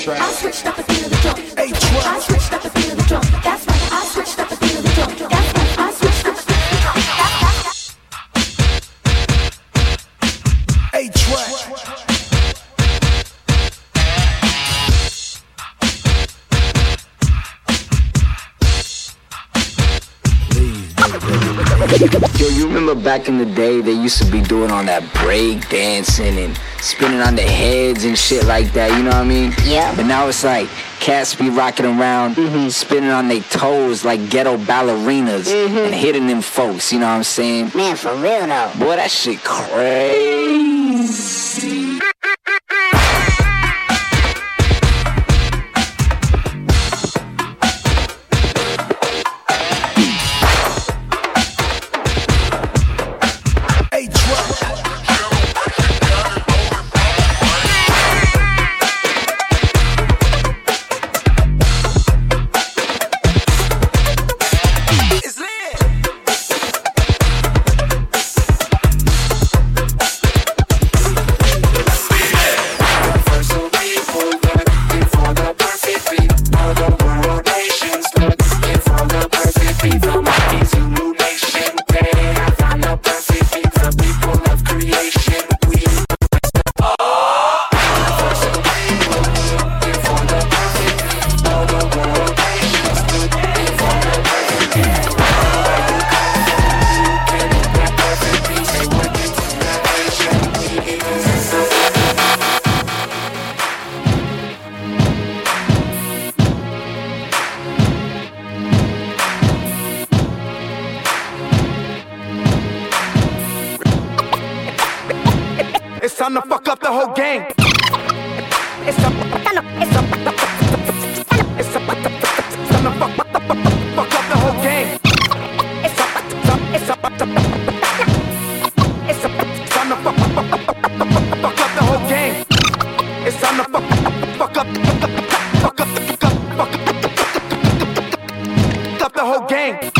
track. I switched up back in the day, they used to be doing on that break dancing and spinning on their heads and shit like that, you know what I mean? Yeah. But now it's like cats be rocking around, mm-hmm. spinning on their toes like ghetto ballerinas mm-hmm. and hitting them folks, you know what I'm saying? Man, for real though. Boy, that shit crazy. whole gang.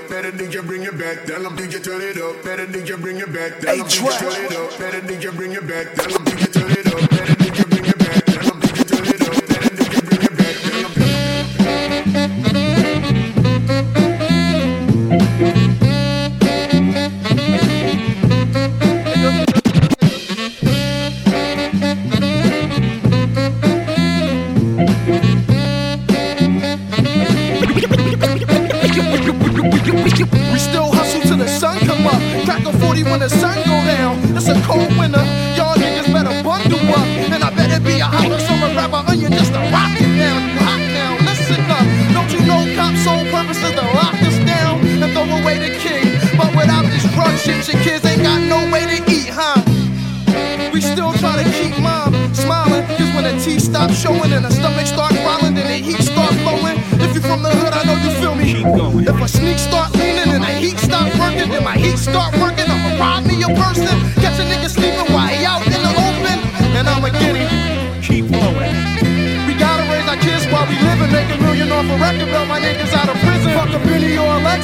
up. Better nigga bring it back. Tell them nigga turn it up. Better nigga bring it back. Tell them turn it up. Better nigga bring it back. Tell them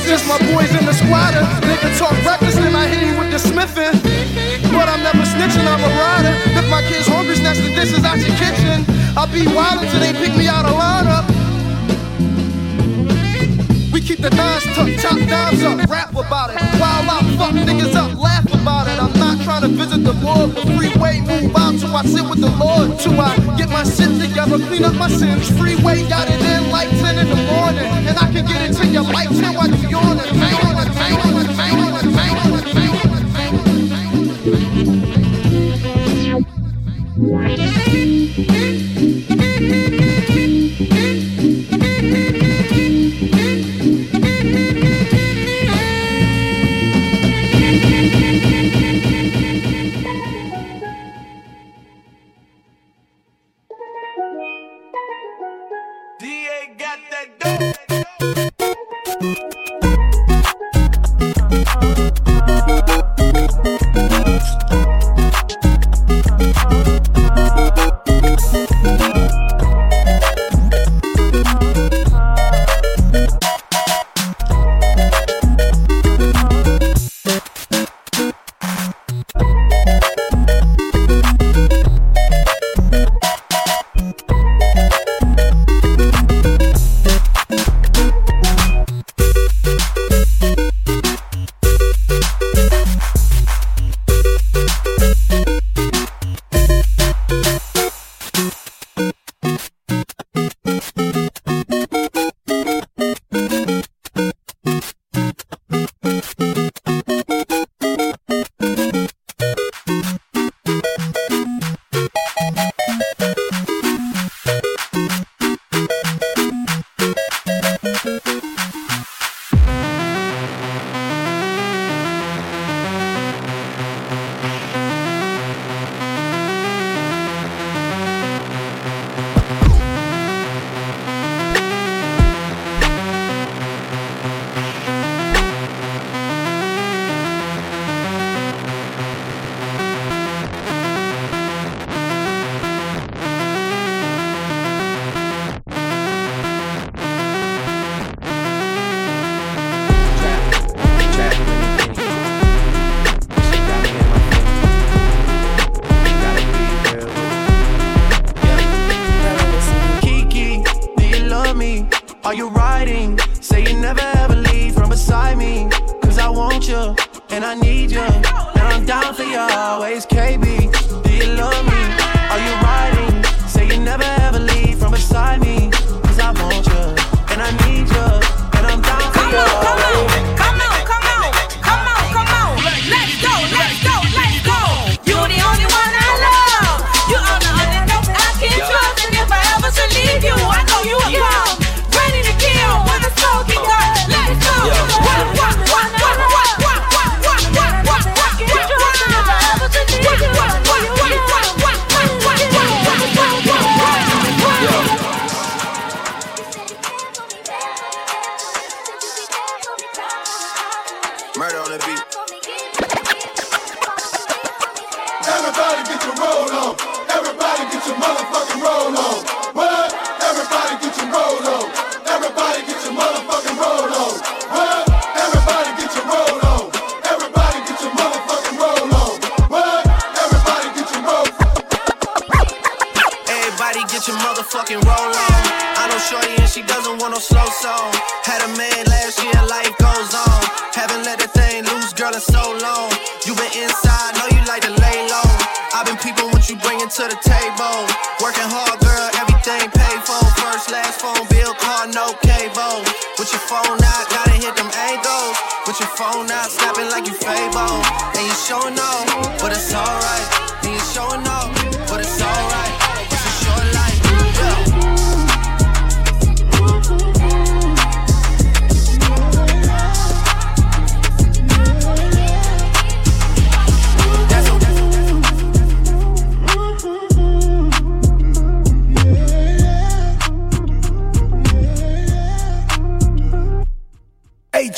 Just My boys in the squatter. Nigga talk reckless, and I hit you with the smithing. But I'm never snitching, I'm a rider. If my kid's hungry, snatch the dishes out your kitchen, I'll be wildin' till they pick me out of lineup. Keep the knives tucked, chop knives up, rap about it. While I fuck niggas up, laugh about it. I'm not trying to visit the Lord, but freeway move out till I sit with the Lord. Till I get my shit together, clean up my sins. Freeway got it in like 10 in the morning, and I can get it to your life 10 while you yawning. Bang,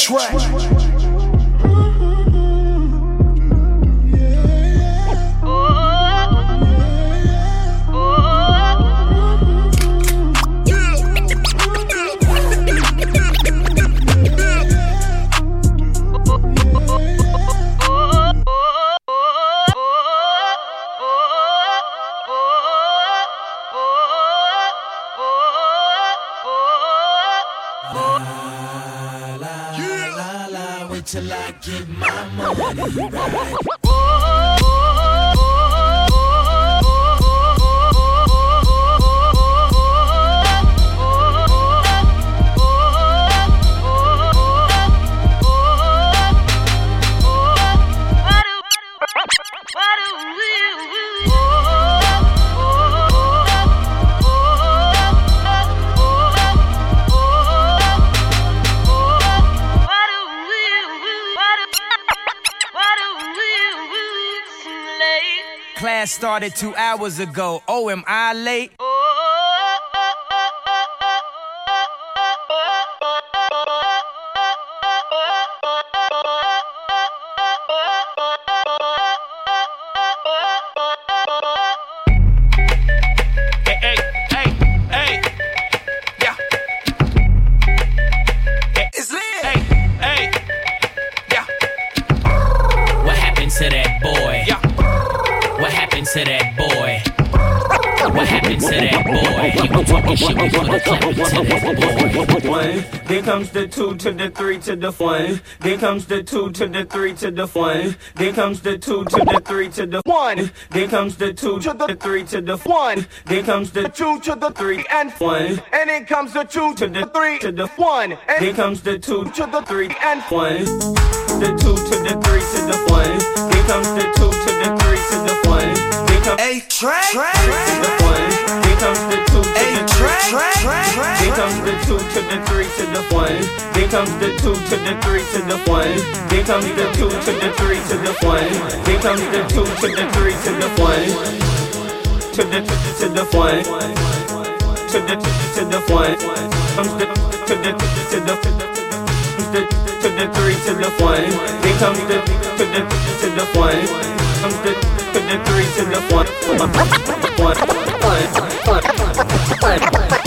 track. Two hours ago. Oh, am I late? Comes the two to the three to the one. Then comes the two to the three to the one. Then comes the two to the three to the one. Then comes the two to the three to the one. Then comes the two to the three and one. And then comes the two to the three to the one. And then comes the two to the three and one. The two to the three to the one. Then comes the two to the three to the one. Then comes A track, to the one. Then comes the two to a the track, track, track. Then comes the two to the three to the one. Then comes the two to the three to the one. Then comes the two to the three to the one. Then comes the two to the three to the one. To the to the one. To the to the one. Comes the to the to the comes the to the three to the one. Then comes the to the to the one. Comes the to the three to the one. One, one, Bye.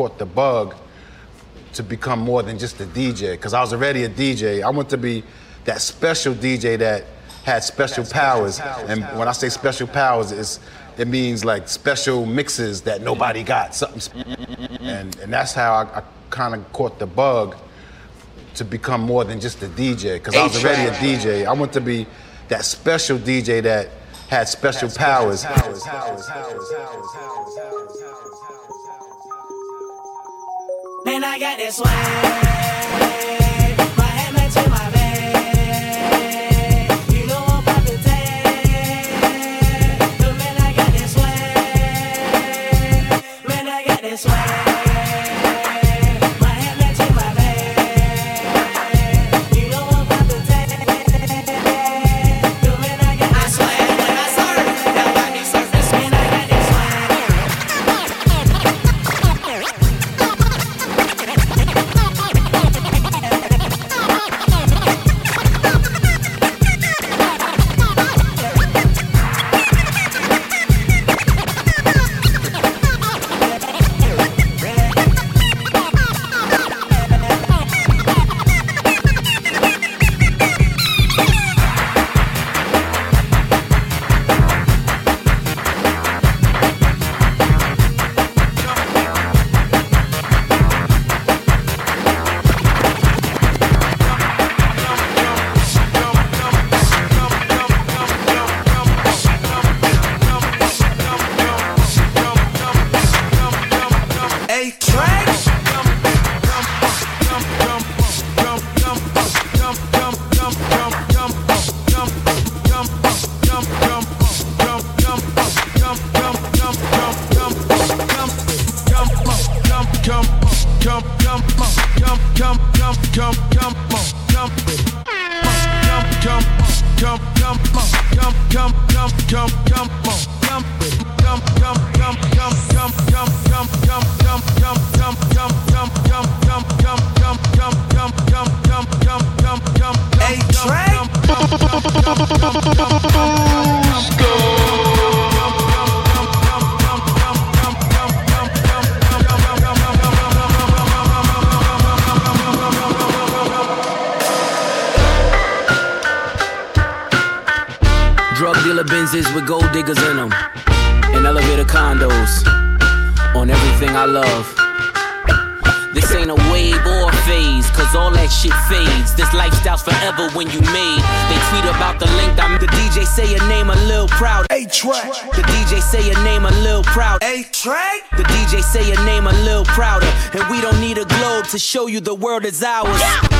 Caught the bug to become more than just a DJ. Because I was already a DJ. I want to be that special DJ that had special powers. And when I say special powers, it's, it means like special mixes that nobody got. Something, sp- and and that's how I, I kind of caught the bug to become more than just a DJ. Because I was already a DJ. I want to be that special DJ that had special powers. Man, I got this swag. Fades. This lifestyle's forever when you made. They tweet about the length I'm the DJ say your name a little proud. A track. The DJ say your name a little proud. A track. The DJ say your name a little prouder. And we don't need a globe to show you the world is ours. to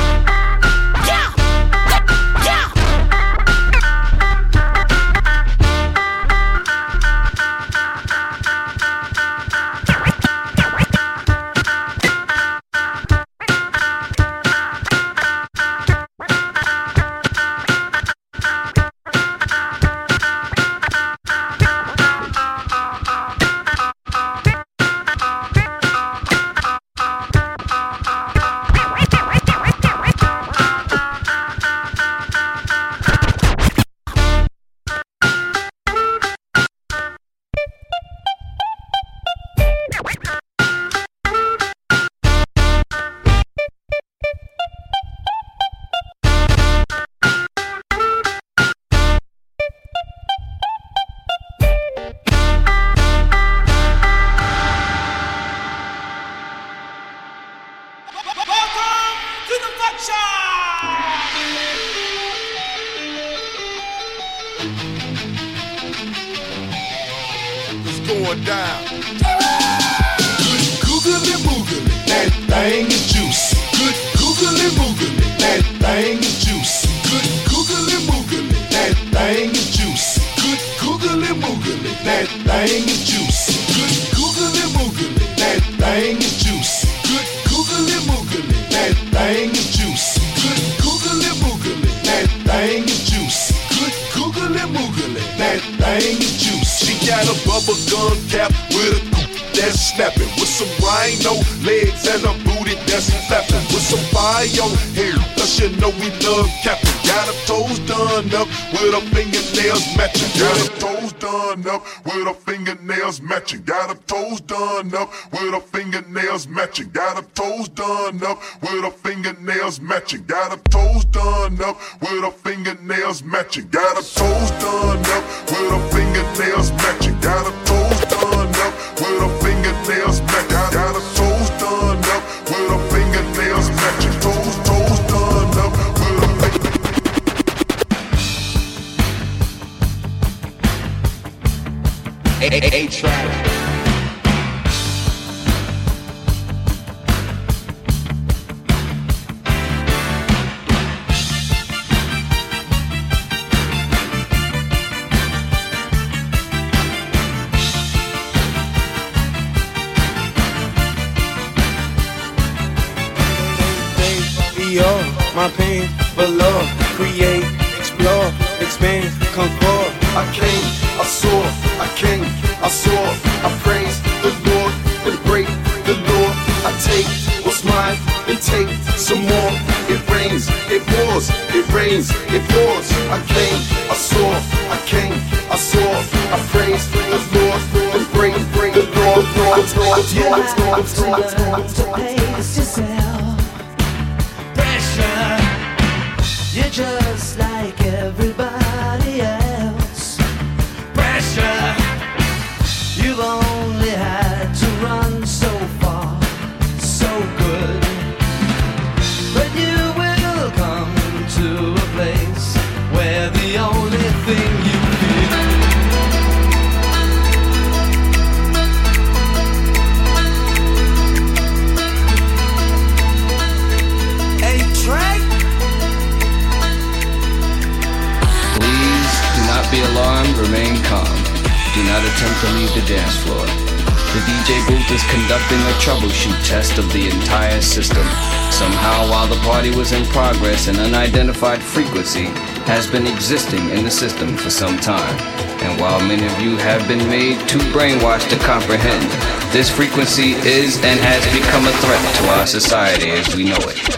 been existing in the system for some time. And while many of you have been made too brainwashed to comprehend, this frequency is and has become a threat to our society as we know it.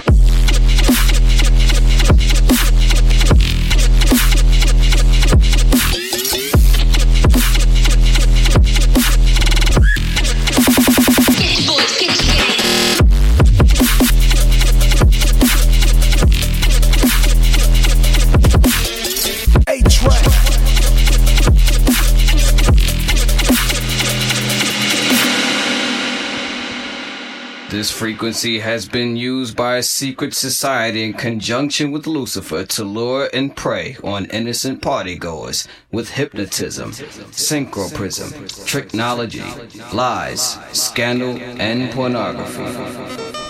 This frequency has been used by a secret society in conjunction with Lucifer to lure and prey on innocent partygoers with hypnotism, synchroprism, tricknology, lies, scandal, and pornography.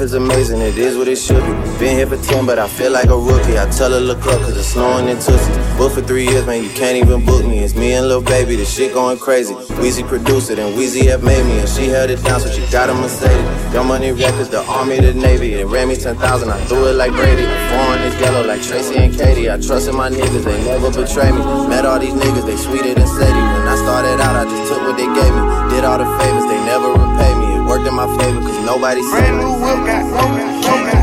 Life is amazing, it is what it should be. Been here for 10, but I feel like a rookie. I tell her look up, cause it's snowing in Tootsie. Booked for three years, man, you can't even book me. It's me and Lil Baby, the shit going crazy. Weezy produced it, and Weezy have made me, and she held it down, so she got a Mercedes. Young Money Records, the Army, the Navy. It ran me 10,000, I threw it like Brady. Foreign is yellow like Tracy and Katie. I trusted my niggas, they never betray me. Met all these niggas, they sweeter than Sadie. When I started out, I just took what they gave me. Did all the favors, they never repay me. Worked in my favor, cause nobody said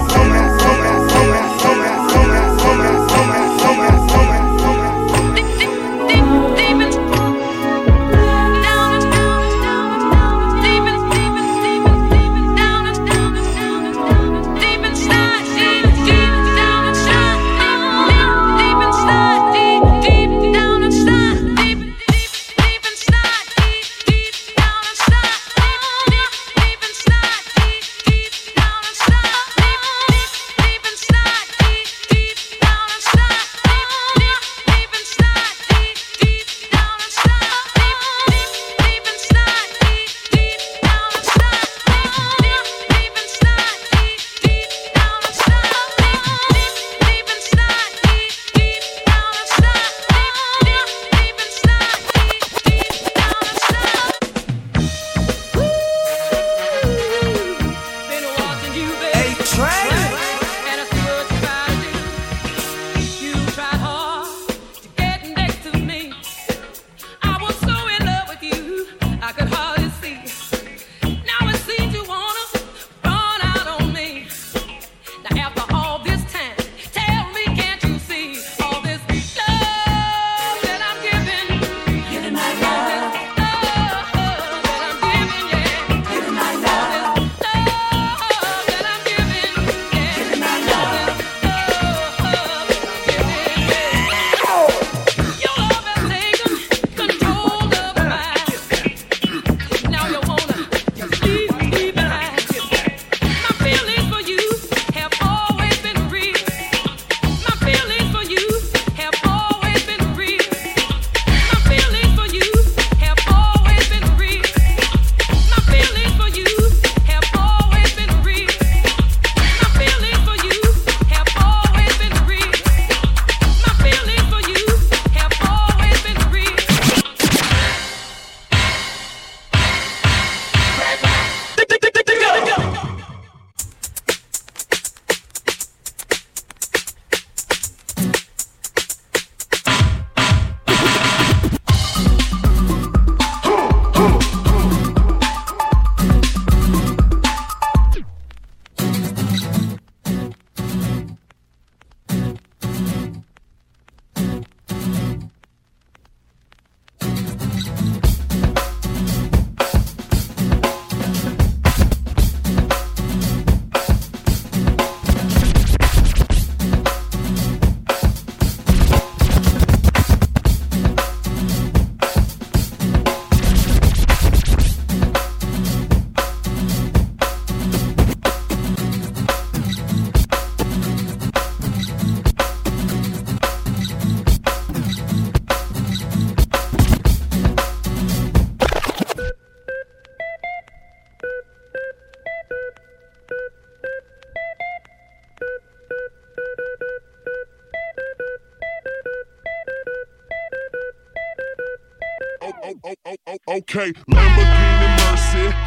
Okay, Lamborghini Mercy.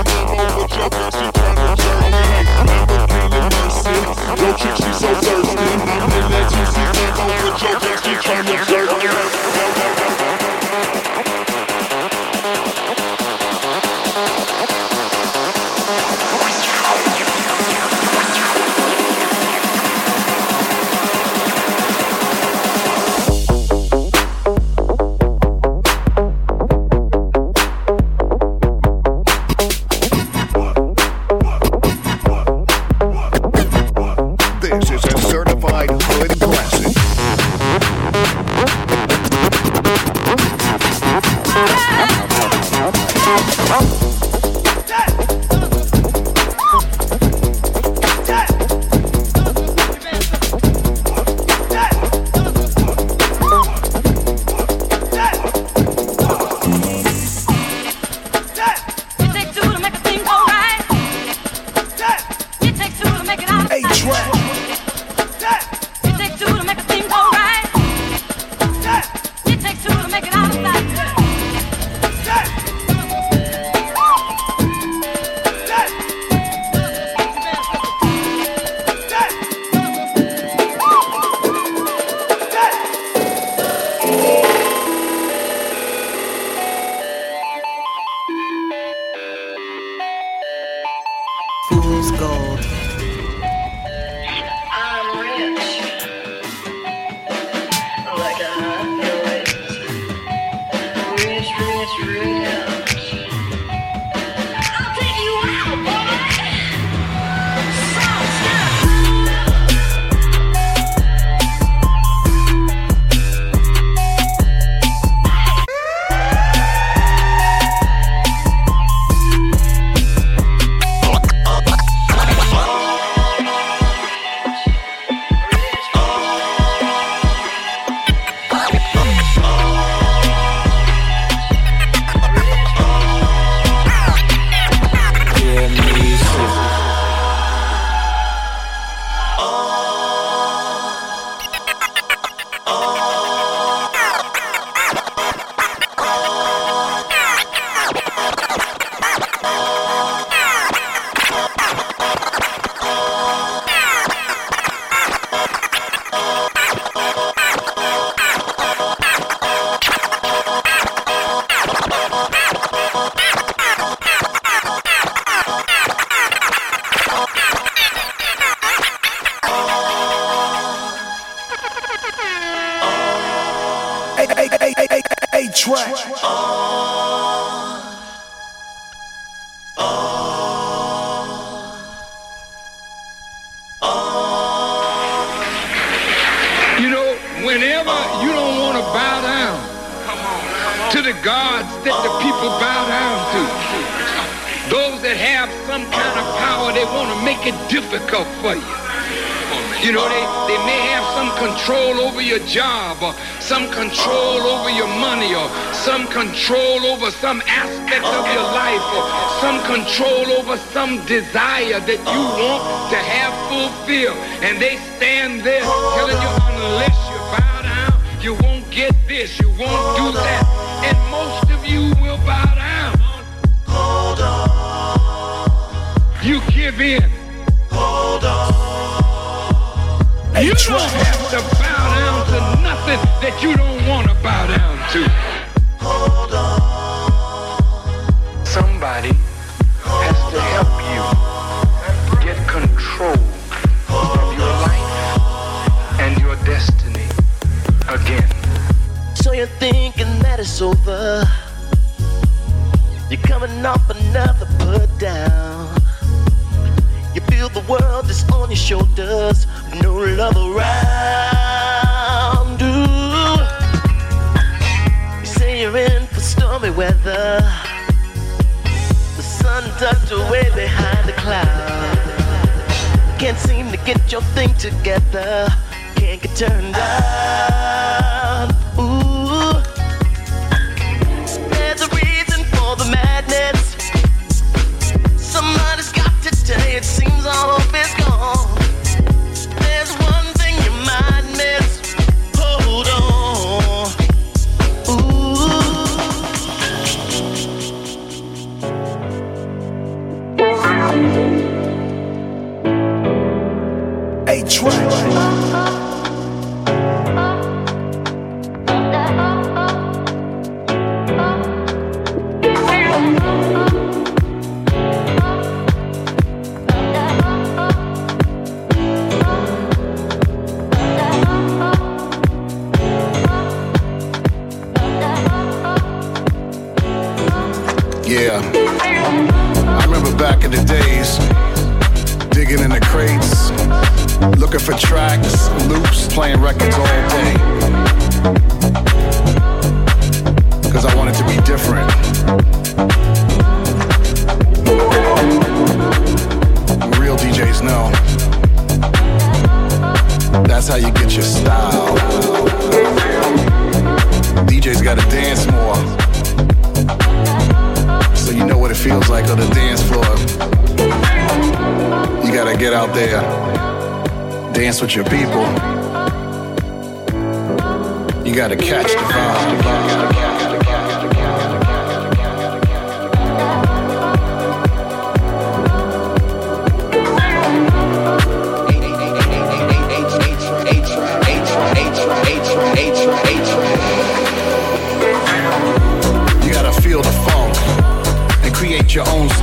your chick, she so thirsty. I'm in that 2C Lambo with your girl, she tryna jerk me. some desire that you want to have fulfilled. And they you're thinking that it's over. You're coming off another put down. You feel the world is on your shoulders, no love around. Ooh. You say you're in for stormy weather. The sun tucked away behind the clouds. Can't seem to get your thing together. Can't get turned out.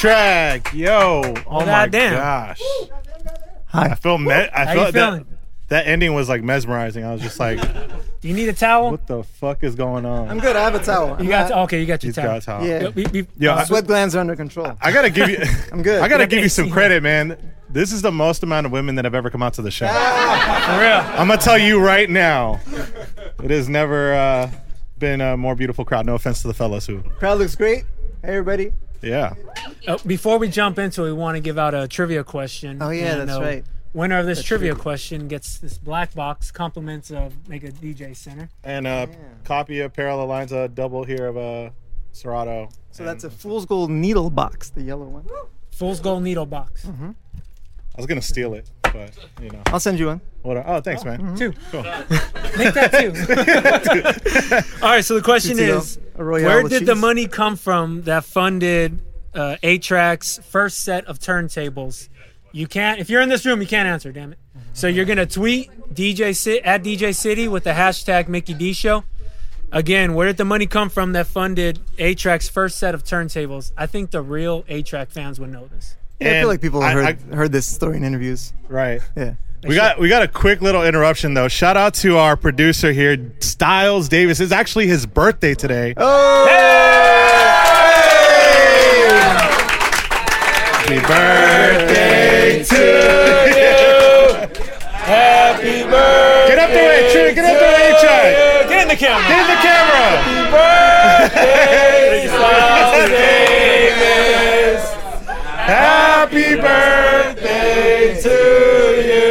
Track, yo! Oh, my goddamn. gosh! Hi. I feel me- I How felt you that feeling? that ending was like mesmerizing. I was just like, Do you need a towel? what the fuck is going on? I'm good. I have a towel. You got okay. You got your He's towel. got a towel. Yeah. Yo, be- be- Yo, I- sweat glands are under control. I gotta give you. I'm good. I gotta give you some credit, man. This is the most amount of women that have ever come out to the show. For real. I'm gonna tell you right now, it has never uh, been a more beautiful crowd. No offense to the fellas who, Crowd looks great. Hey, everybody. yeah. Uh, before we jump into it, we want to give out a trivia question. Oh, yeah, And, that's uh, right. Winner of this That's trivia true. question gets this black box. Compliments of Mega DJ Center. And a copy of Parallel Lines, a double here of a Serato. So that's a fool's gold needle box, the yellow one. Fool's Gold Needle box. Mm-hmm. I was gonna steal it, but you know. I'll send you one. What? Oh, thanks, man. Two. Cool. Make that two. All right. So the question Two is, where with did the money come from that funded uh, A-Trak's first set of turntables? You can't. If you're in this room, you can't answer. Damn it. So you're gonna tweet DJ Ci- at DJ City with the hashtag Mickey D Show. Again, where did the money come from that funded A Trak's first set of turntables? I think the real A Trak fans would know this. Yeah, I feel like people I- heard heard this story in interviews. Right. Yeah. We got we got a quick little interruption though. Shout out to our producer here, Styles Davis. It's actually his birthday today. Oh! Happy birthday to you. Happy birthday. Get up there, A-Trak. Get up there, A-Trak. Get in the camera. Get in the camera. Happy birthday, Styles Davis. Happy birthday to you.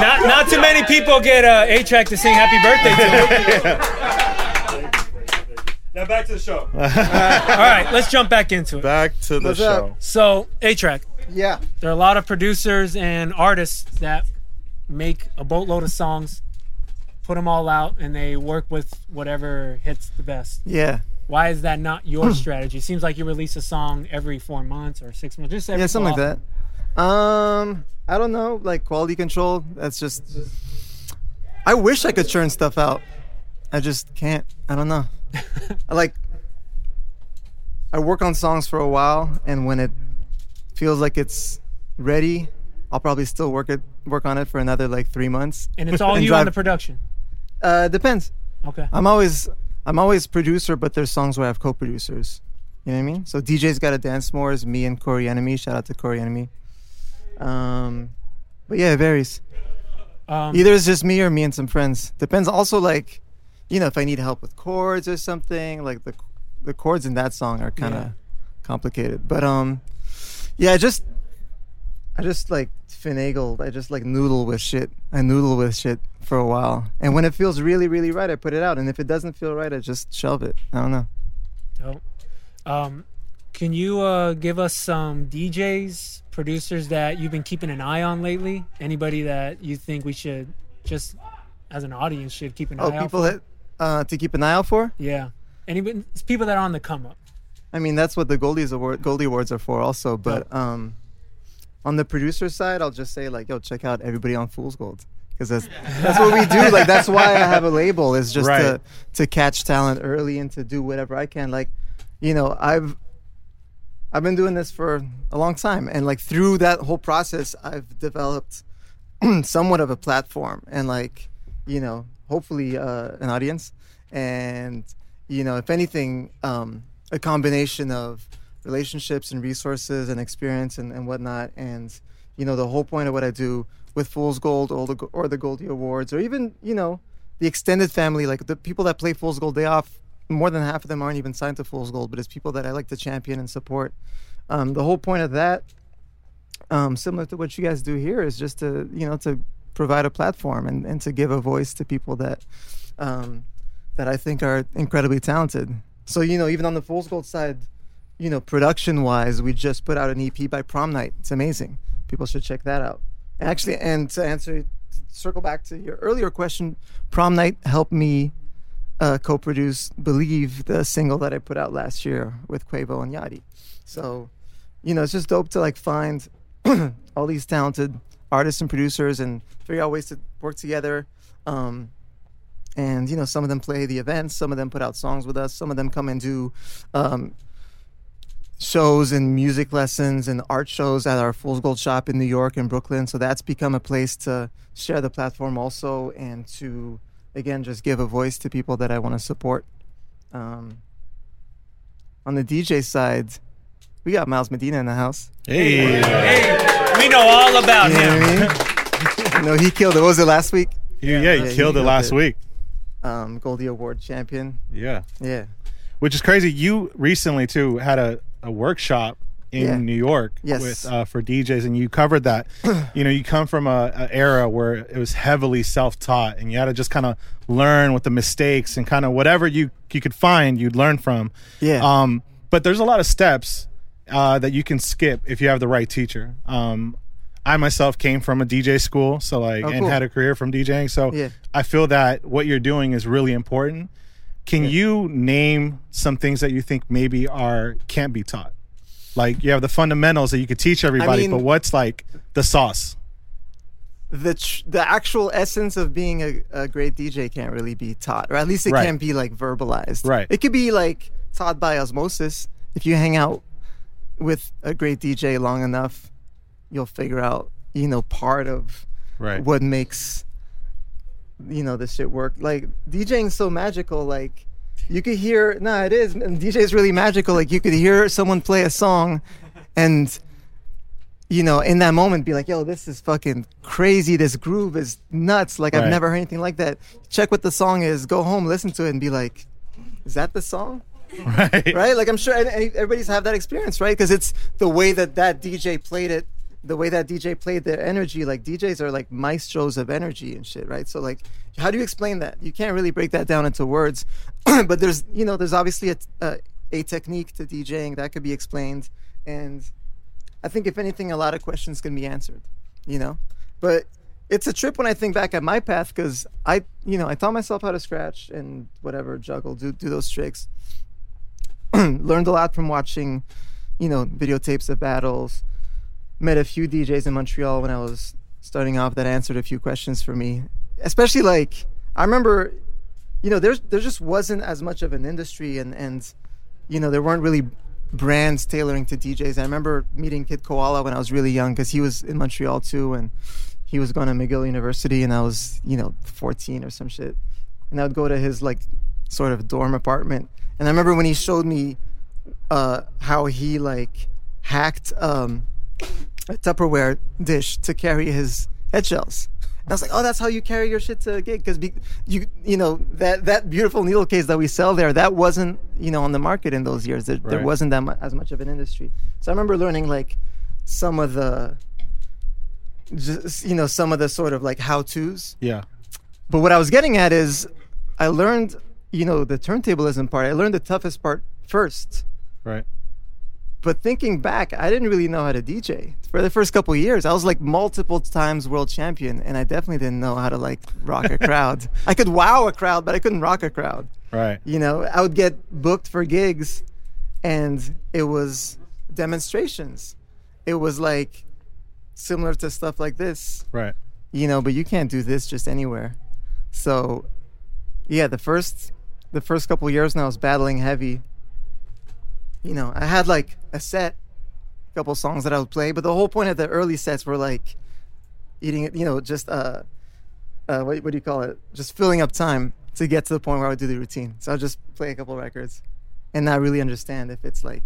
Not not too many people get uh, A Trak to sing Happy Birthday to. Now back to the show. All right, let's jump back into it. Back to the What's up? show. So A Trak, Yeah. there are a lot of producers and artists that make a boatload of songs, put them all out, and they work with whatever hits the best. Yeah. Why is that not your strategy? Seems like you release a song every four months or six months. Just every yeah, so something like often. that. Um, I don't know, like quality control. That's just. I wish I could churn stuff out. I just can't. I don't know. I like. I work on songs for a while, and when it feels like it's ready, I'll probably still work it work on it for another like three months. And it's all you on the production. Uh, depends. Okay. I'm always I'm always producer, but there's songs where I have co-producers. You know what I mean? So DJ's got to dance more is me and Cory Enemy. Shout out to Cory Enemy. Um, but yeah, it varies. Um, Either it's just me or me and some friends. Depends. Also, like, you know, if I need help with chords or something, like the the chords in that song are kind of Yeah. complicated. But um, yeah, I just I just like finagled. I just like noodle with shit. I noodle with shit for a while, and when it feels really, really right, I put it out. And if it doesn't feel right, I just shelve it. I don't know. Dope. Um, can you uh, give us some DJs, producers that you've been keeping an eye on lately? Anybody that you think we should just, as an audience, should keep an Oh, eye out people for? that uh, to keep an eye out for. yeah. Anybody, it's people that are on the come up. I mean, that's what the Goldies Award, Goldie Awards are for, also. But um, on the producer side, I'll just say like, yo, check out everybody on Fool's Gold because that's that's what we do. Like, that's why I have a label is just Right. to to catch talent early and to do whatever I can. Like, you know, I've I've been doing this for a long time, and like through that whole process, I've developed somewhat of a platform and like you know hopefully uh, an audience. And you know if anything um, a combination of relationships and resources and experience and, and whatnot and you know the whole point of what i do with fool's gold or the, or the goldie awards or even you know the extended family like the people that play fool's gold day off more than half of them aren't even signed to fool's gold but it's people that i like to champion and support. Um, the whole point of that um, similar to what you guys do here is just to you know to provide a platform and, and to give a voice to people that um, that I think are incredibly talented. So you know even on the Fool's Gold side, you know production wise, we just put out an EP by Prom Night. It's amazing. People should check that out. Actually, and to answer, to circle back to your earlier question, Prom Night helped me uh, co-produce "Believe," the single that I put out last year with Quavo and Yachty. So, you know, it's just dope to like find all these talented artists and producers and figure out ways to work together. Um, and you know, some of them play the events, some of them put out songs with us, some of them come and do um, shows and music lessons and art shows at our Fool's Gold shop in New York and Brooklyn. So that's become a place to share the platform also and to again just give a voice to people that I want to support. Um, on the DJ side, we got Miles Medina in the house. Hey. Hey, we know all about You him. what I mean? you he killed it. What was it last week? Yeah, yeah, he killed it last week. Um, Goldie Award champion. Yeah. Yeah. Which is crazy. You recently too had a, a workshop in Yeah. New York Yes. with uh, for DJs, and you covered that. you know, you come from a, a era where it was heavily self taught, and you had to just kind of learn with the mistakes and kind of whatever you you could find, you'd learn from. Yeah. Um, but there's a lot of steps uh, that you can skip if you have the right teacher. Um, I myself came from a DJ school, so like, Oh, and had a career from DJing. So Yeah. I feel that what you're doing is really important. Can you name some things that you think maybe are can't be taught? Like you have the fundamentals that you could teach everybody, mean- but what's like the sauce? the tr- the actual essence of being a, a great DJ can't really be taught, or at least it Right. can't be like verbalized. Right. It could be like taught by osmosis. If you hang out with a great DJ long enough, you'll figure out, you know, part of Right. what makes you know this shit work. Like DJing's so magical. Like you could hear, nah, it is. And DJ is really magical. Like you could hear someone play a song, and you know, in that moment, be like, "Yo, this is fucking crazy. This groove is nuts. Like I've never heard anything like that." Check what the song is. Go home, listen to it, and be like, "Is that the song?" Right. right? Like I'm sure everybody's have that experience, right? Because it's the way that that DJ played it, the way that DJ played their energy. Like DJs are like maestros of energy and shit, right? So like, how do you explain that? You can't really break that down into words, but there's you know there's obviously a, a a technique to DJing that could be explained, and I think if anything, a lot of questions can be answered, you know. But it's a trip when I think back at my path because I, you know, I taught myself how to scratch and whatever juggle, do do those tricks. Learned a lot from watching, you know, videotapes of battles. Met a few DJs in Montreal when I was starting off that answered a few questions for me. Especially like I remember, you know, there's there just wasn't as much of an industry and and you know there weren't really brands tailoring to DJs. I remember meeting Kid Koala when I was really young because he was in Montreal too, and he was going to McGill University, and I was you know 14 or some shit, and I would go to his like sort of dorm apartment, and I remember when he showed me uh, how he like hacked um, a Tupperware dish to carry his head shells. And I was like, oh, that's how you carry your shit to a gig because be- you you know that that beautiful needle case that we sell there that wasn't you know on the market in those years. There, there wasn't that mu- as much of an industry. So I remember learning like some of the just you know some of the sort of like how tos. Yeah. But what I was getting at is I learned you know the turntablism part. I learned the toughest part first. Right. But thinking back, I didn't really know how to DJ for the first couple of years. I was like multiple times world champion, and I definitely didn't know how to like rock a crowd. I could wow a crowd, but I couldn't rock a crowd. Right. You know, I would get booked for gigs, and it was demonstrations. It was like similar to stuff like this. Right. You know, but you can't do this just anywhere. So, yeah, the first the first couple years when I was battling heavy, you know, I had like a set, a couple songs that I would play, but the whole point of the early sets were like eating it, you know, just uh, uh, what, what do you call it? Just filling up time to get to the point where I would do the routine. So I'll just play a couple records and not really understand if it's like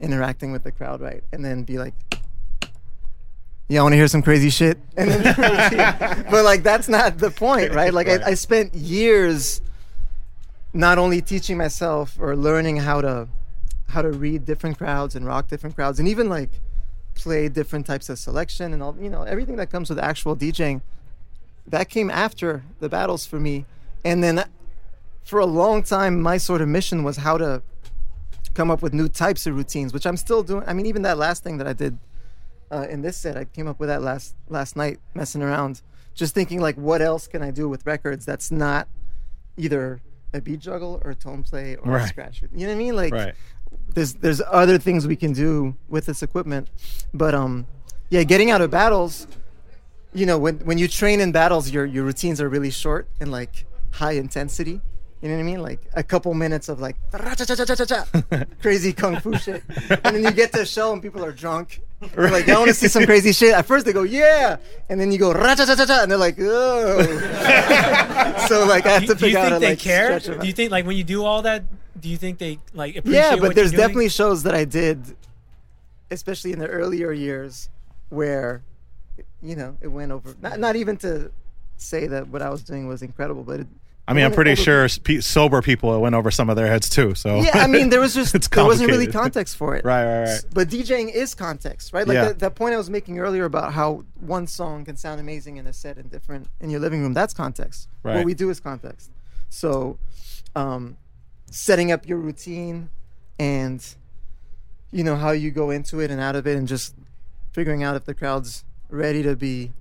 interacting with the crowd right, and then be like, yeah, I want to hear some crazy shit. And then do the routine. but like that's not the point, right? Like I, I spent years not only teaching myself or learning how to how to read different crowds and rock different crowds and even like play different types of selection and all you know everything that comes with actual DJing that came after the battles for me. And then for a long time my sort of mission was how to come up with new types of routines which I'm still doing. I mean even that last thing that I did uh, in this set I came up with that last last night messing around just thinking like what else can I do with records that's not either a beat juggle or tone play or a Right. scratch you know what I mean like Right. there's there's other things we can do with this equipment but um yeah getting out of battles you know when when you train in battles your your routines are really short and like high intensity you know what I mean? Like a couple minutes of like crazy kung fu shit, and then you get to a show and people are drunk. They're like, I want to see some crazy shit. At first they go, yeah, and then you go ra-cha-cha-cha-cha, and they're like, oh. so like I have do, to do you figure out think how to they like care? stretch them Do you think like when you do all that, do you think they like appreciate yeah, what but there's you're doing? definitely shows that I did, especially in the earlier years, where, you know, it went over. Not not even to say that what I was doing was incredible, but it, I mean, I'm pretty sure pe- sober people went over some of their heads too. So Yeah, I mean, there was just there wasn't really context for it. Right, right, right. But DJing is context, right? Like Yeah. that, that point I was making earlier about how one song can sound amazing in a set and different in your living room. That's context. Right. What we do is context. So, um, setting up your routine and you know how you go into it and out of it, and just figuring out if the crowd's ready to be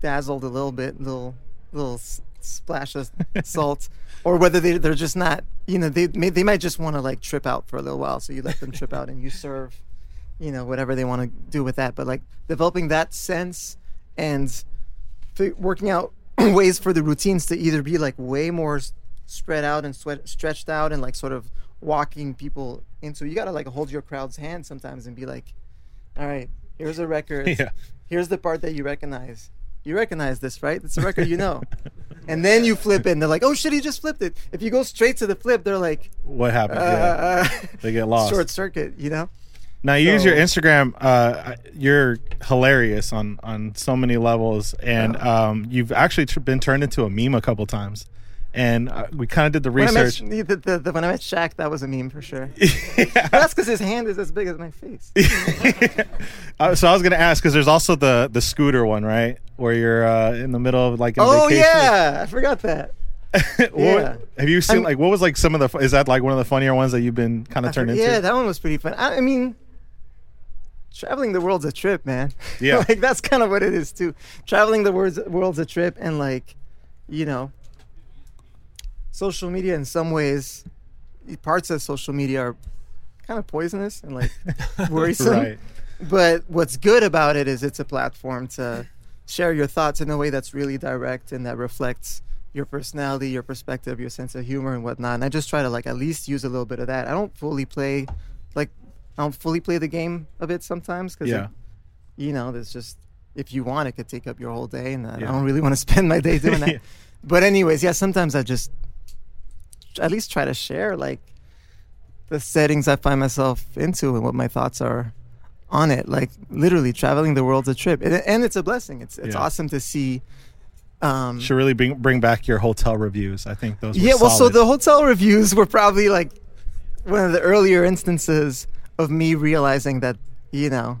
dazzled a little bit, little little splash of salt, or whether they they're just not. You know, they may, they might just want to like trip out for a little while, so you let them trip out and you serve, you know, whatever they want to do with that. But like developing that sense and working out ways for the routines to either be like way more spread out and sweat, stretched out and like sort of walking people into. You gotta like hold your crowd's hand sometimes and be like, "All right, here's a record. Yeah. Here's the part that you recognize. You recognize this, right? It's a record you know." and then you flip it, and they're like, "Oh shit, he just flipped it." If you go straight to the flip, they're like, What happened? Uh, yeah. They get lost. "Short circuit," you know. Now you use your Instagram. Uh, you're hilarious on on so many levels, and um, you've actually tr- been turned into a meme a couple times. And uh, we kind of did the When I met, research. the, the, the, when I met Shaq, that was a meme for sure. But that's because his hand is as big as my face. Uh, so I was gonna ask because there's also the the scooter one, right? Where you're uh, in the middle of like a oh vacation. yeah, I forgot that. What- yeah. Have you seen I'm- like what was like some of the? Is that like one of the funnier ones that you've been kind of turned into? Yeah, that one was pretty fun. I, I mean, traveling the world's a trip, man. Yeah. like that's kind of what it is too. Traveling the world's world's a trip, and like, you know, social media in some ways, parts of social media are kind of poisonous and like worrisome. Right. But what's good about it is it's a platform to share your thoughts in a way that's really direct and that reflects your personality, your perspective, your sense of humor and whatnot. And I just try to like at least use a little bit of that. I don't fully play, like, I don't fully play the game of it sometimes because, Yeah. you know, there's just if you want, it could take up your whole day, and I Yeah. don't really want to spend my day doing that. Yeah. But anyways, yeah, sometimes I just at least try to share like the settings I find myself into and what my thoughts are on it. Like literally, traveling the world's a trip, and, and it's a blessing. It's it's Yeah. awesome to see. Um, Should really bring bring back your hotel reviews. I think those. Were yeah, well, so the hotel reviews were probably like one of the earlier instances of me realizing that you know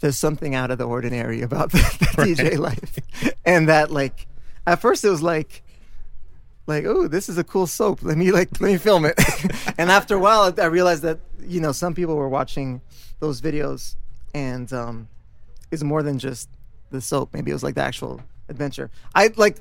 there's something out of the ordinary about the, the DJ life, and that like at first it was like like oh this is a cool soap. Let me like let me film it. And after a while i realized that you know some people were watching those videos and um it's more than just the soap. Maybe it was like the actual adventure. I like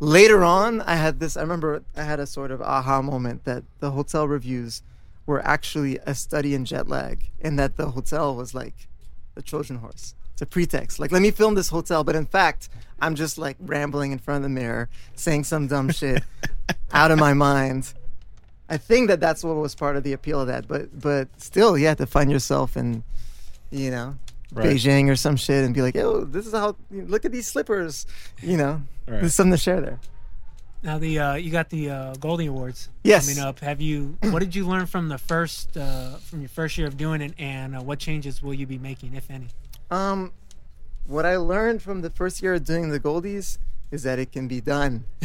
later on i had this i remember i had a sort of aha moment that the hotel reviews were actually a study in jet lag and that the hotel was like the trojan horse. It's a pretext. Like let me film this hotel. But in fact i'm just like rambling in front of the mirror saying some dumb shit out of my mind i think that that's what was part of the appeal of that but but still you have to find yourself in you know Right. beijing or some shit and be like oh this is how look at these slippers you know Right. there's something to share there Now the uh, you got the uh, Goldie Awards Yes. coming up. Have you? What did you learn from the first uh, from your first year of doing it, and uh, what changes will you be making, if any? Um, what I learned from the first year of doing the Goldies is that it can be done.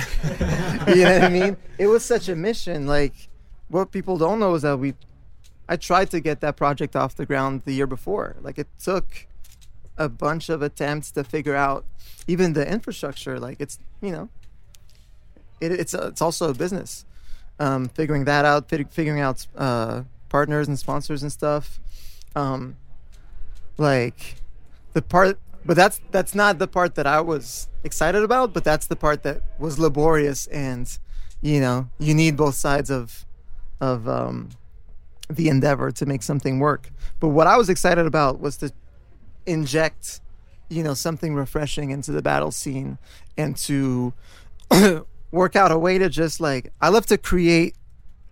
you know what I mean? It was such a mission. Like, what people don't know is that we, I tried to get that project off the ground the year before. Like, it took a bunch of attempts to figure out even the infrastructure. Like, it's you know, it, it's a, it's also a business. Um, figuring that out, fig- figuring out uh, partners and sponsors and stuff. Um, like the part but that's that's not the part that I was excited about but that's the part that was laborious and you know you need both sides of of um the endeavor to make something work but what I was excited about was to inject you know something refreshing into the battle scene and to work out a way to just like I love to create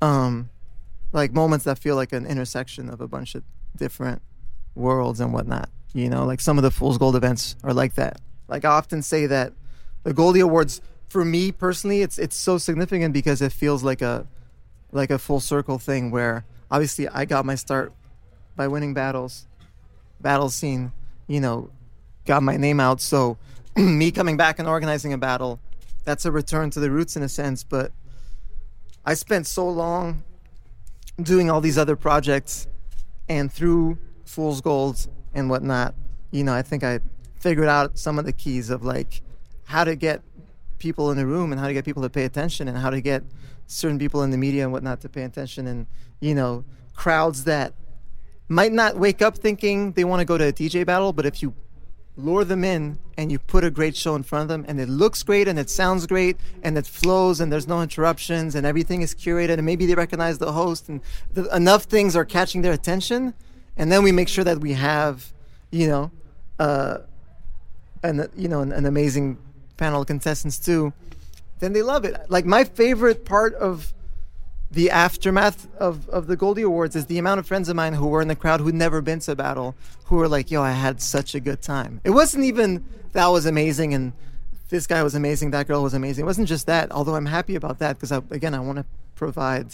um like moments that feel like an intersection of a bunch of different worlds and whatnot. You know, like some of the Fool's Gold events are like that. Like I often say that the Goldie Awards, for me personally, it's it's so significant because it feels like a like a full circle thing where obviously I got my start by winning battles, battle scene, you know, got my name out. So me coming back and organizing a battle, that's a return to the roots in a sense. But I spent so long doing all these other projects and through Fool's Gold and whatnot, you know, I think I figured out some of the keys of like how to get people in the room and how to get people to pay attention and how to get certain people in the media and whatnot to pay attention and, you know, crowds that might not wake up thinking they want to go to a DJ battle, but if you lure them in and you put a great show in front of them and it looks great and it sounds great and it flows and there's no interruptions and everything is curated and maybe they recognize the host and the, enough things are catching their attention and then we make sure that we have you know uh, an you know an, an amazing panel of contestants too, then they love it. Like my favorite part of the aftermath of, of the Goldie Awards is the amount of friends of mine who were in the crowd who'd never been to battle who were like, yo, I had such a good time. It wasn't even that was amazing and this guy was amazing, that girl was amazing. It wasn't just that, although I'm happy about that because, again, I want to provide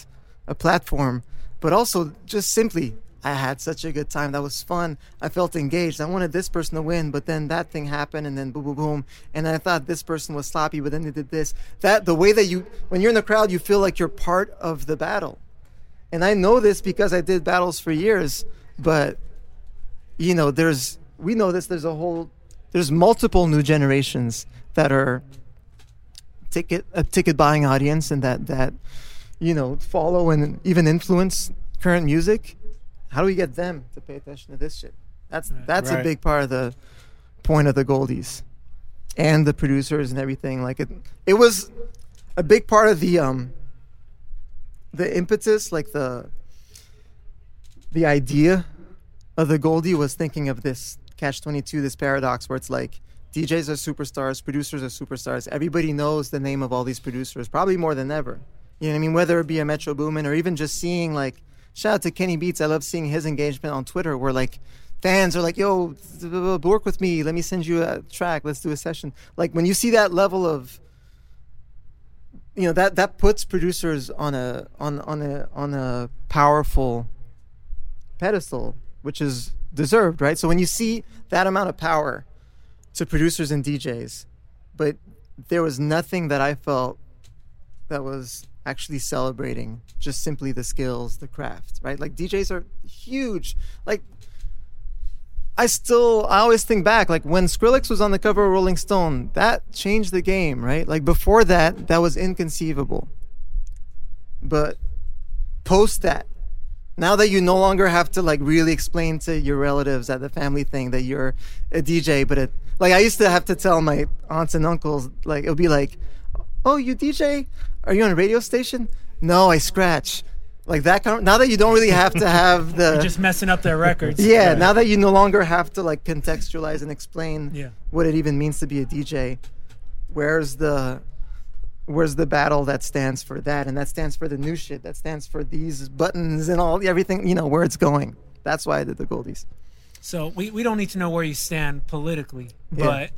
a platform, but also just simply, I had such a good time. That was fun. I felt engaged. I wanted this person to win, but then that thing happened, and then boom, boom, boom. And I thought this person was sloppy, but then they did this. That the way that you, when you're in the crowd, you feel like you're part of the battle. And I know this because I did battles for years, but you know, there's we know this. There's a whole, there's multiple new generations that are ticket a ticket buying audience and that that you know follow and even influence current music how do we get them to pay attention to this shit? That's that's a big part of the point of the goldies and the producers and everything. Like it it was a big part of the um the impetus like the the idea of the Goldie was thinking of this catch 22 this paradox where it's like DJs are superstars producers are superstars. Everybody knows the name of all these producers probably more than ever. You know what I mean? Whether it be a Metro Boomin or even just seeing like shout out to Kenny Beats. I love seeing his engagement on Twitter where like fans are like yo work with me. Let me send you a track. Let's do a session. Like when you see that level of you know that that puts producers on a on on a on a powerful pedestal which is deserved right? So when you see that amount of power to producers and DJs but there was nothing that I felt that was actually celebrating just simply the skills the craft right like DJs are huge like I still I always think back like when Skrillex was on the cover of Rolling Stone, that changed the game, right? Like before that, that was inconceivable. But post that, now that you no longer have to like really explain to your relatives at the family thing that you're a DJ, but it like I used to have to tell my aunts and uncles like it would be like, "Oh, you DJ? Are you on a radio station?" No, I scratch. Like that kind of, now that you don't really have to have the You're just messing up their records. yeah, now that you no longer have to like contextualize and explain Yeah. what it even means to be a DJ, where's the where's the battle that stands for that and that stands for the new shit that stands for these buttons and all everything you know where it's going. That's why I did the Goldies. So we, we don't need to know where you stand politically, Yeah. but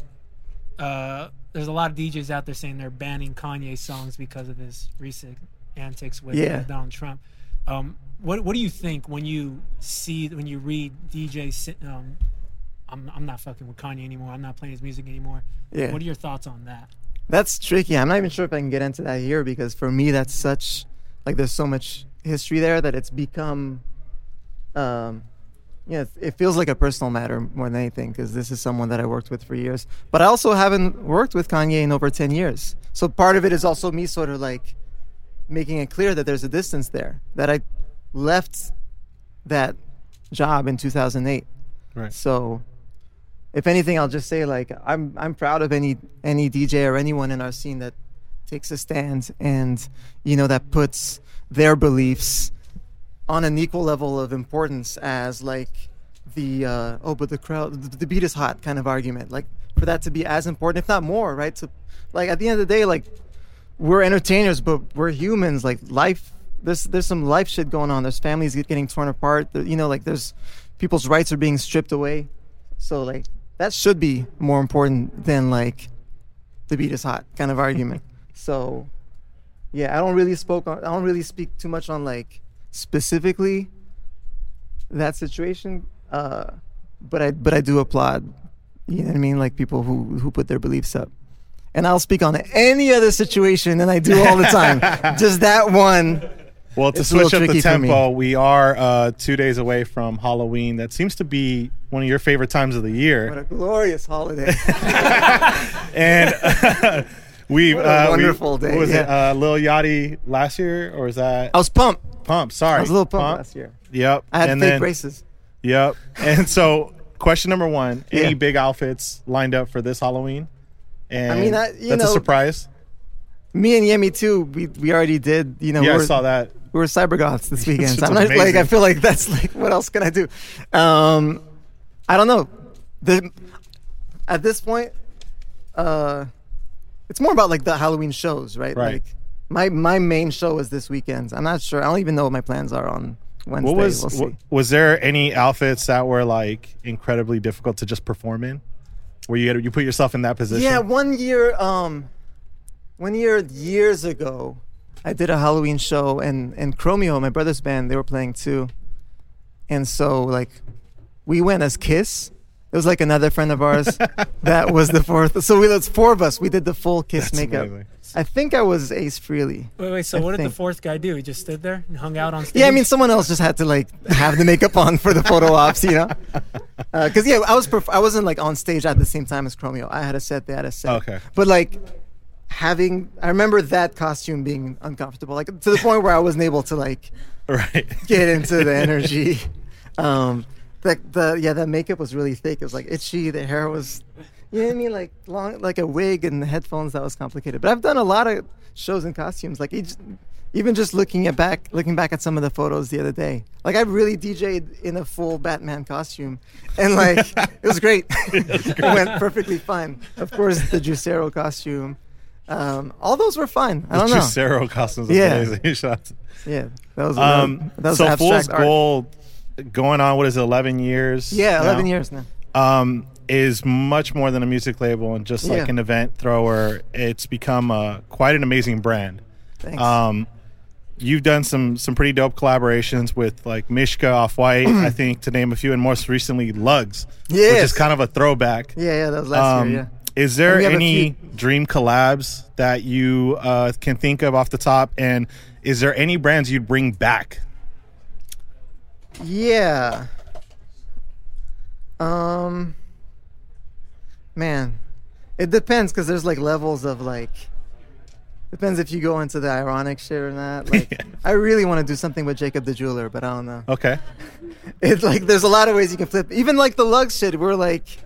uh, there's a lot of DJs out there saying they're banning Kanye songs because of his recent antics with Yeah. Donald Trump. Um, what what do you think when you see when you read DJ? Um, I'm I'm not fucking with Kanye anymore. I'm not playing his music anymore. Yeah. What are your thoughts on that? That's tricky. I'm not even sure if I can get into that here because for me that's such like there's so much history there that it's become um yeah, it feels like a personal matter more than anything because this is someone that I worked with for years. But I also haven't worked with Kanye in over 10 years. So part of it is also me sort of like making it clear that there's a distance there, that I left that job in 2008. Right. So if anything, I'll just say like I'm I'm proud of any any DJ or anyone in our scene that takes a stand and you know that puts their beliefs on an equal level of importance as like the uh, oh but the crowd the, the beat is hot kind of argument. Like for that to be as important if not more right? To like at the end of the day like we're entertainers but we're humans. Like life there's there's some life shit going on. There's families getting torn apart. You know like there's people's rights are being stripped away. So like that should be more important than like the beat is hot kind of argument. So yeah i don't really spoke on, i don't really speak too much on like specifically that situation uh but i but i do applaud you know what i mean like people who who put their beliefs up and i'll speak on any other situation and i do all the time just that one Well, to it's switch up the tricky for tempo, we are uh, two days away from Halloween. That seems to be one of your favorite times of the year. what a glorious holiday and we What a uh, we- wonderful day, what was it yeah. uh, Lil Yachty last year or was that I was pumped. Pump, sorry, I was a little pumped last year. Yep, I had and fake then, braces. Yep, and so question number one: Any big outfits lined up for this Halloween? And I mean, I- you that's know- a surprise. me and Yemi too. We we already did. You know, Yeah, I saw that. We were cyber goths this weekend. So I'm not like. I feel like that's like what else can I do? Um, I don't know. The at this point, uh, it's more about like the Halloween shows, right? Right. Like my my main show is this weekend. I'm not sure. I don't even know what my plans are on Wednesday. What was we'll was there any outfits that were like incredibly difficult to just perform in? Where you had, you put yourself in that position? Yeah, one year, um, one year years ago, I did a Halloween show, and and Chromeo, my brother's band, they were playing too, and so like, we went as Kiss. It was like another friend of ours that was the fourth. So we was four of us. We did the full Kiss That's makeup. amazing. I think I was Ace Frehley. Wait, wait. So I what did the fourth guy do? He just stood there and hung out on stage. Yeah, I mean, someone else just had to like have the makeup on for the photo ops, you know. Because yeah, I was perf- I wasn't like on stage at the same time as Chromeo. I had a set, they had a set. Okay. But like having, I remember that costume being uncomfortable, like to the point where I wasn't able to like right get into the energy. Um, the the yeah, the makeup was really thick. It was like itchy. The hair was, you know what I mean, like long, like a wig and the headphones. That was complicated. But I've done a lot of shows in costumes. Like each, even just looking at back, looking back at some of the photos the other day. Like I really DJ'd in a full Batman costume, and like it was great. it went perfectly fine. Of course, the Juicero costume. Um, all those were fine. I don't know. Juicero costumes, Yeah. amazing. Shots. Yeah, that was Um, that was so Fool's art. Gold, going on what is it, eleven years? Yeah, 11 now? years now. Um, is much more than a music label and just like Yeah. an event thrower. It's become a, quite an amazing brand. Thanks. Um, you've done some some pretty dope collaborations with like Mishka, Off White, I think to name a few, and most recently Lugz, which is kind of a throwback. Yeah, yeah, that was last Um, year. Yeah. Is there And we have a any dream collabs that you uh, can think of off the top? And is there any brands you'd bring back? Yeah. Um. Man, it depends because there's like levels of like. Depends if you go into the ironic shit or not. Like, I really want to do something with Jacob the Jeweler, but I don't know. Okay. It's like there's a lot of ways you can flip. Even like the lug shit, we're like,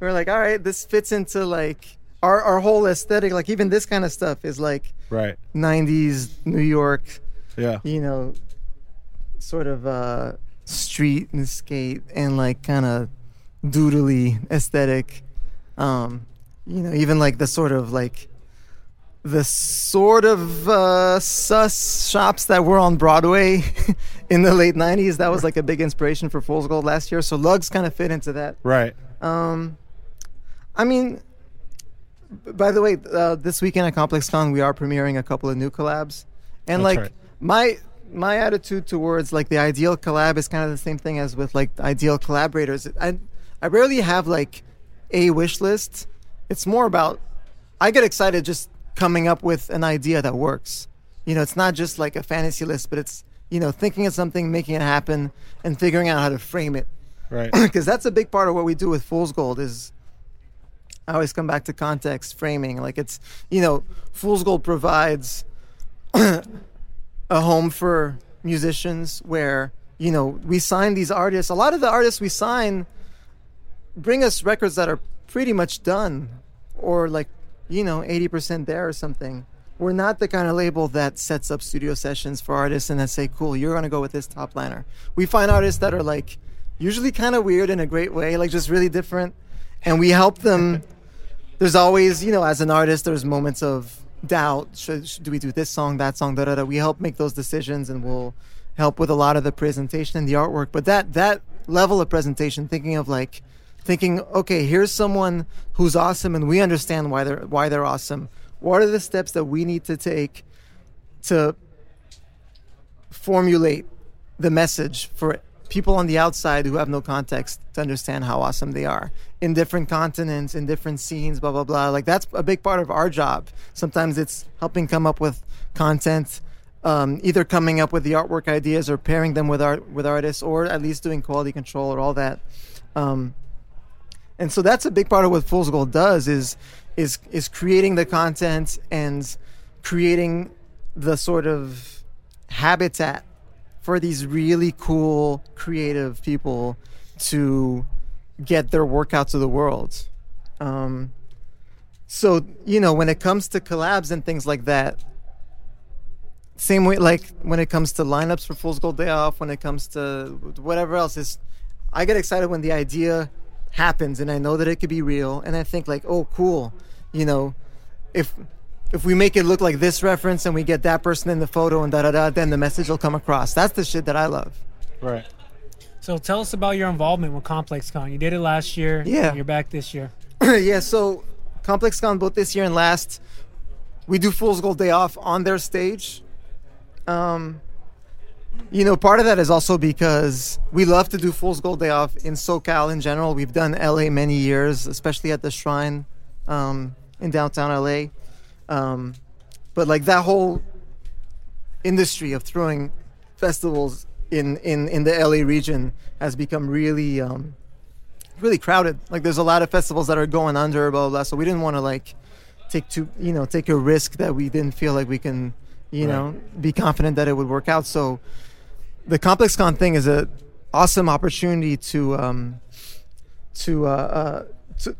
we're like, all right, this fits into like our our whole aesthetic. Like even this kind of stuff is like Right. 90s New York. Yeah. You know, sort of uh, street and skate and like kind of doodly aesthetic. Um, you know, even like the sort of like the sort of uh, sus shops that were on Broadway in the late 90s. That was like a big inspiration for Fool's Gold last year. So Lugz kind of fit into that. Right. Um, I mean, by the way, uh, this weekend at Complex Con, we are premiering a couple of new collabs, and That's like right. my my attitude towards like the ideal collab is kind of the same thing as with like ideal collaborators. I I rarely have like a wish list. It's more about I get excited just coming up with an idea that works. You know, it's not just like a fantasy list, but it's you know thinking of something, making it happen, and figuring out how to frame it Right. because that's a big part of what we do with Fool's Gold is I always come back to context framing. Like it's you know, Fool's Gold provides a home for musicians where you know we sign these artists. A lot of the artists we sign bring us records that are pretty much done or like you know 80% there or something. We're not the kind of label that sets up studio sessions for artists and then say, "Cool, you're gonna go with this top liner." We find artists that are like usually kind of weird in a great way, like just really different, and we help them. there's always, you know, as an artist, there's moments of doubt. Should, should do we do this song, that song, da da da? We help make those decisions, and we'll help with a lot of the presentation and the artwork. But that that level of presentation, thinking of like, thinking, okay, here's someone who's awesome, and we understand why they're why they're awesome. What are the steps that we need to take to formulate the message for people on the outside who have no context to understand how awesome they are in different continents, in different scenes, blah, blah, blah. Like, that's a big part of our job. Sometimes it's helping come up with content. Um, either coming up with the artwork ideas or pairing them with art with artists, or at least doing quality control or all that. Um, and so that's a big part of what Fool's Gold does is is is creating the content and creating the sort of habitat for these really cool creative people to get their work out to the world. Um, so you know when it comes to collabs and things like that, same way like when it comes to lineups for Fool's Gold Day Off, when it comes to whatever else is, I get excited when the idea happens and I know that it could be real and I think like, oh cool, you know, if if we make it look like this reference and we get that person in the photo and da da da, then the message will come across. That's the shit that I love. Right. So tell us about your involvement with Complex Con. You did it last year. Yeah. and You're back this year. yeah, so Complex Con both this year and last, we do Fool's Gold Day off on their stage. Um, you know, part of that is also because we love to do Fool's Gold Day off in SoCal in general. We've done LA many years, especially at the Shrine um, in downtown LA. Um, but like that whole industry of throwing festivals in, in, in the LA region has become really um, really crowded. Like there's a lot of festivals that are going under, blah blah. blah. So we didn't want to like take to you know take a risk that we didn't feel like we can you know be confident that it would work out. So the Complex Con thing is a awesome opportunity to um, to uh, uh, to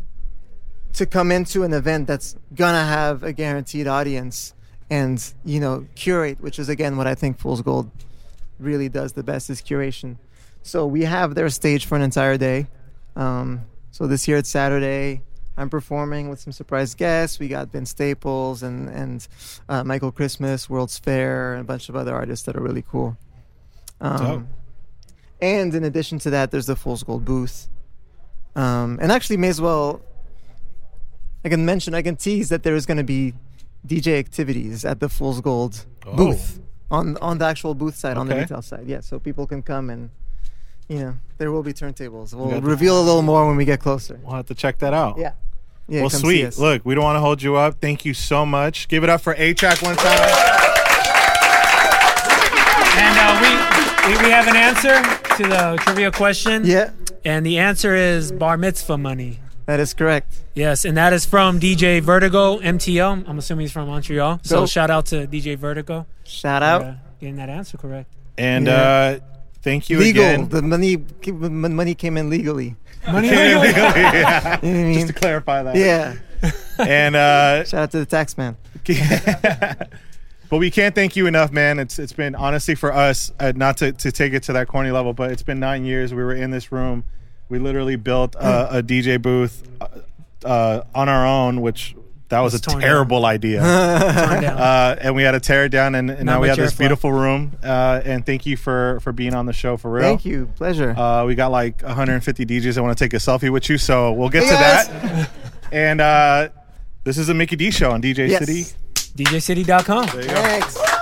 to come into an event that's gonna have a guaranteed audience and you know curate, which is again what I think Fool's Gold really does the best is curation. So we have their stage for an entire day. Um, so this year it's Saturday. I'm performing with some surprise guests. We got Ben Staples and and uh, Michael Christmas, World's Fair, and a bunch of other artists that are really cool. Um, and in addition to that, there's the Fool's Gold booth. Um, and actually, may as well. I can mention, I can tease that there is going to be DJ activities at the Fool's Gold Oh. booth on on the actual booth side, on the retail side. Yeah, so people can come and, you know, there will be turntables. We'll reveal a little more when we get closer. We'll have to check that out. Yeah. Yeah, well, sweet. Look, we don't want to hold you up. Thank you so much. Give it up for A Trak one time. And uh, we, we we have an answer to the trivia question. Yeah. And the answer is bar mitzvah money. That is correct. Yes, and that is from DJ Vertigo MTL. I'm assuming he's from Montreal. So Dope. shout out to DJ Vertigo. Shout for, out. uh, getting that answer correct. And Yeah. uh, thank you Legal. again. The money money came in legally. Money Came in legally? legally, yeah. You know what I mean? Just to clarify that. Yeah. And uh, shout out to the tax man. but we can't thank you enough, man. It's it's been honestly for us, uh, not to, to take it to that corny level, but it's been nine years. We were in this room. We literally built a, a DJ booth uh, uh, on our own, which that was a It's torn terrible idea. Uh, and we had to tear it down, and, and now we have this airflow. beautiful room. Uh, and thank you for for being on the show for real. Thank you. Pleasure. Uh, we got like 150 DJs that want to take a selfie with you, so we'll get Hey, to guys. that. and uh, this is a Mickey D show on DJ Yes. City. DJCity.com. There you go. Thanks.